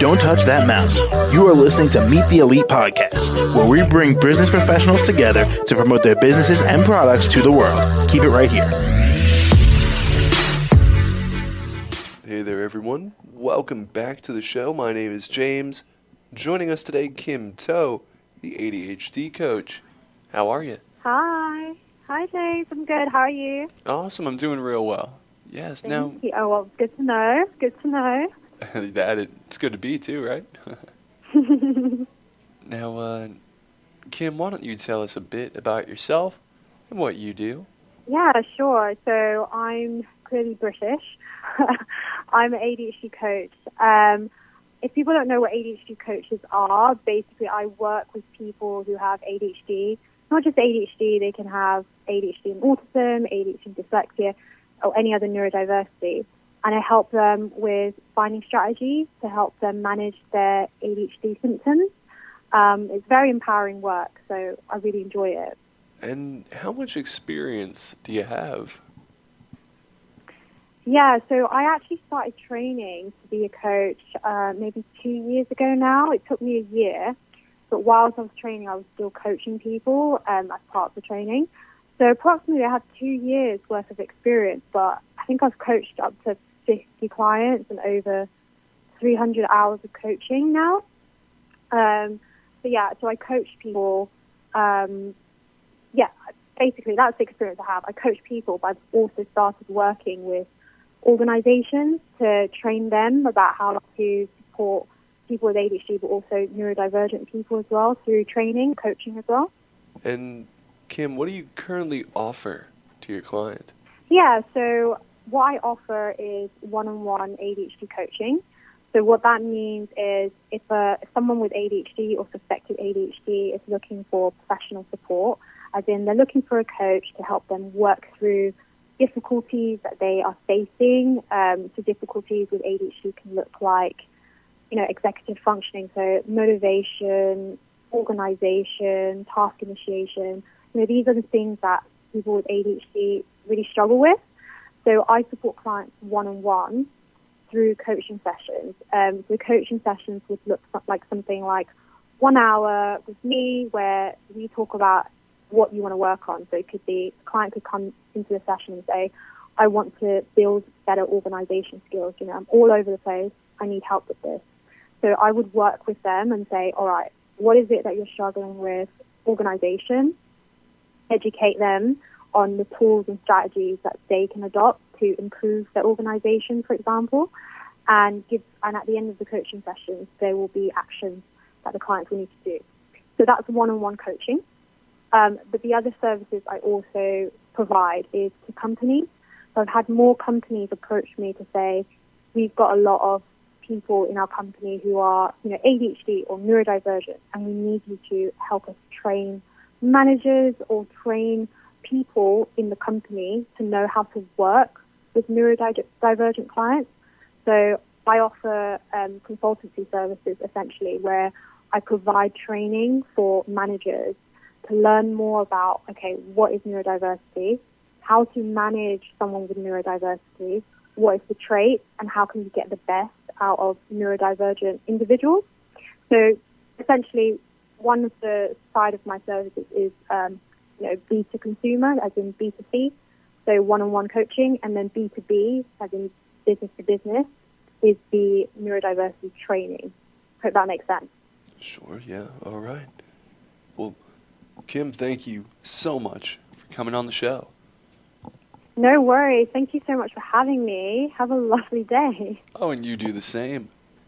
Don't touch that mouse. You are listening to Meet the Elite podcast, where we bring business professionals together to promote their businesses and products to the world. Keep it right here. Hey there, everyone. Welcome back to the show. My name is James. Joining us today, Kim To, the ADHD coach. How are you? Hi. Hi, James. I'm good. How are you? Awesome. I'm doing real well. Yes. Thank now, you. Oh, well, good to know. Good to know. that it's good to be too, right? now, uh, Kim, why don't you tell us a bit about yourself and what you do? Yeah, sure. So I'm clearly British. I'm an ADHD coach. Um, if people don't know what ADHD coaches are, basically I work with people who have ADHD. Not just ADHD, they can have ADHD and autism, ADHD and dyslexia, or any other neurodiversity. And I help them with finding strategies to help them manage their ADHD symptoms. Um, it's very empowering work, so I really enjoy it. And how much experience do you have? Yeah, so I actually started training to be a coach uh, maybe two years ago now. It took me a year, but whilst I was training, I was still coaching people um, as part of the training. So approximately, I have two years worth of experience, but I think I've coached up to 50 clients and over 300 hours of coaching now. Um, but yeah, so I coach people. Um, yeah, basically that's the experience I have. I coach people, but I've also started working with organizations to train them about how to support people with ADHD, but also neurodivergent people as well through training, coaching as well. And Kim, what do you currently offer to your client? Yeah, so what I offer is one-on-one ADHD coaching. So what that means is if, uh, if someone with ADHD or suspected ADHD is looking for professional support, as in they're looking for a coach to help them work through difficulties that they are facing. Um, so difficulties with ADHD can look like, you know, executive functioning, so motivation, organization, task initiation. You know, these are the things that people with ADHD really struggle with. So I support clients one-on-one through coaching sessions. Um, so coaching sessions would look like something like one hour with me where we talk about what you want to work on. So it could be a client could come into the session and say, I want to build better organization skills. You know, I'm all over the place. I need help with this. So I would work with them and say, all right, what is it that you're struggling with? Organization. Educate them on the tools and strategies that they can adopt to improve their organization, for example. And give, and at the end of the coaching sessions, there will be actions that the clients will need to do. So that's one-on-one coaching. Um, but the other services I also provide is to companies. So I've had more companies approach me to say, we've got a lot of people in our company who are, you know, ADHD or neurodivergent, and we need you to help us train managers or train people in the company to know how to work with neurodivergent clients. So I offer um, consultancy services essentially where I provide training for managers to learn more about, okay, what is neurodiversity, how to manage someone with neurodiversity, what is the trait, and how can you get the best out of neurodivergent individuals. So essentially, one of the side of my services is, um, you know, B to consumer, as in B to C, so one-on-one coaching, and then B to B, as in business to business, is the neurodiversity training. Hope that makes sense. Sure, yeah, all right. Well, Kim, thank you so much for coming on the show. No worries. Thank you so much for having me. Have a lovely day. Oh, and you do the same.